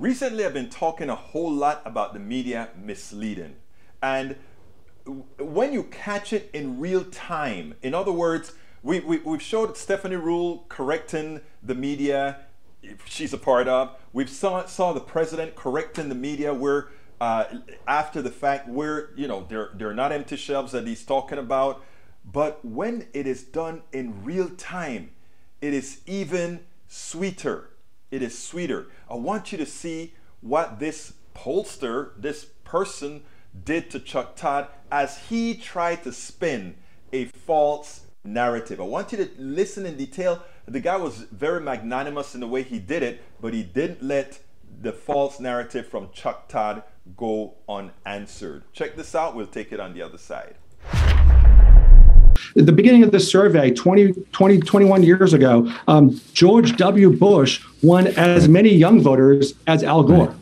recently I've been talking a whole lot about the media misleading. And when you catch it in real time, in other words, we, we, we've showed Stephanie Ruhle correcting the media she's a part of. We've saw, saw the president correcting the media where uh, after the fact where, you know, they're, they're not empty shelves that he's talking about. But when it is done in real time, it is even sweeter. It is sweeter. I want you to see what this pollster, this person, did to Chuck Todd as he tried to spin a false narrative. I want you to listen in detail. The guy was very magnanimous in the way he did it, but he didn't let the false narrative from Chuck Todd go unanswered. Check this out. We'll take it on the other side. At the beginning of this survey, 20, 20 21 years ago, um, George W. Bush won as many young voters as Al Gore.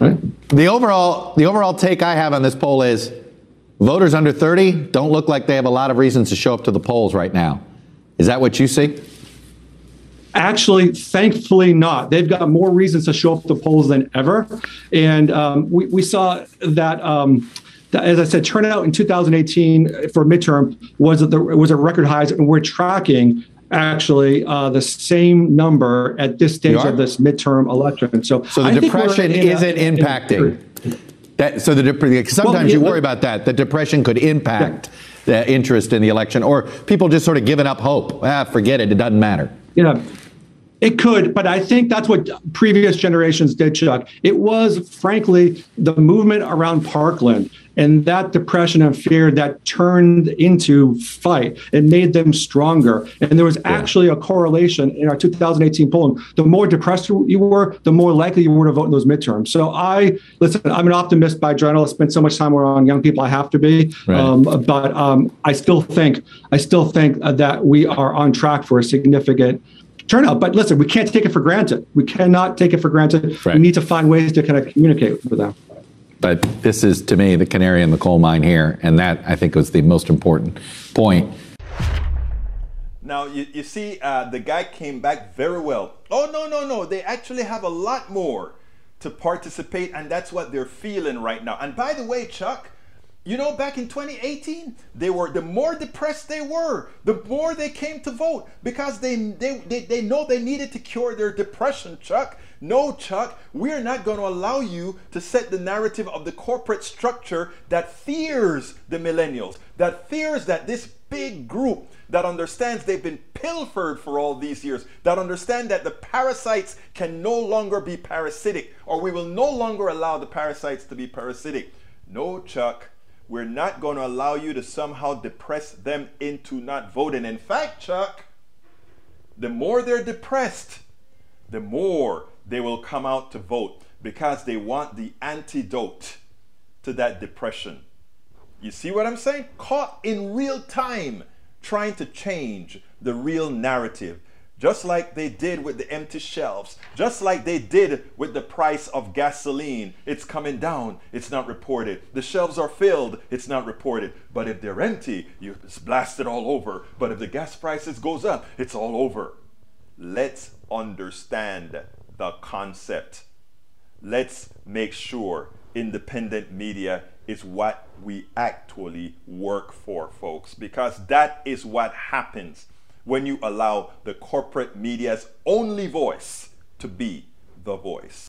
Right. Right? The overall, the overall take I have on this poll is voters under 30 don't look like they have a lot of reasons to show up to the polls right now. Is that what you see? Actually, thankfully not. They've got more reasons to show up to the polls than ever. And um, we, we saw that. Um, as I said, turnout in 2018 for midterm was the, was a record highs, and we're tracking actually uh, the same number at this stage of this midterm election. So, so the I depression isn't a, impacting. That, so the sometimes well, yeah, you worry about that. The depression could impact yeah. the interest in the election, or people just sort of giving up hope. Ah, forget it. It doesn't matter. Yeah. It could, but I think that's what previous generations did, Chuck. It was, frankly, the movement around Parkland and that depression and fear that turned into fight. It made them stronger. And there was actually a correlation in our 2018 polling. The more depressed you were, the more likely you were to vote in those midterms. So I listen. I'm an optimist by general. I spend so much time around young people. I have to be, right. um, but um, I still think I still think that we are on track for a significant turnout. But listen, we can't take it for granted. We cannot take it for granted. Right. We need to find ways to kind of communicate with them. But this is, to me, the canary in the coal mine here. And that, I think, was the most important point. Now, you, you see, uh, the guy came back very well. Oh, no, no, no. They actually have a lot more to participate, and that's what they're feeling right now. And by the way, Chuck, you know, back in 2018, they were the more depressed they were, the more they came to vote because they they, they, they know they needed to cure their depression, Chuck. No, Chuck, we are not going to allow you to set the narrative of the corporate structure that fears the millennials, that fears that this big group that understands they've been pilfered for all these years, that understand that the parasites can no longer be parasitic, or we will no longer allow the parasites to be parasitic. No, Chuck, we're not going to allow you to somehow depress them into not voting. In fact, Chuck, the more they're depressed, the more they will come out to vote because they want the antidote to that depression. You see what I'm saying? Caught in real time trying to change the real narrative just like they did with the empty shelves, just like they did with the price of gasoline. It's coming down, it's not reported. The shelves are filled, it's not reported. But if they're empty, you, it's blasted all over. But if the gas prices goes up, it's all over. Let's understand the concept. Let's make sure independent media is what we actually work for, folks, because that is what happens when you allow the corporate media's only voice to be the voice.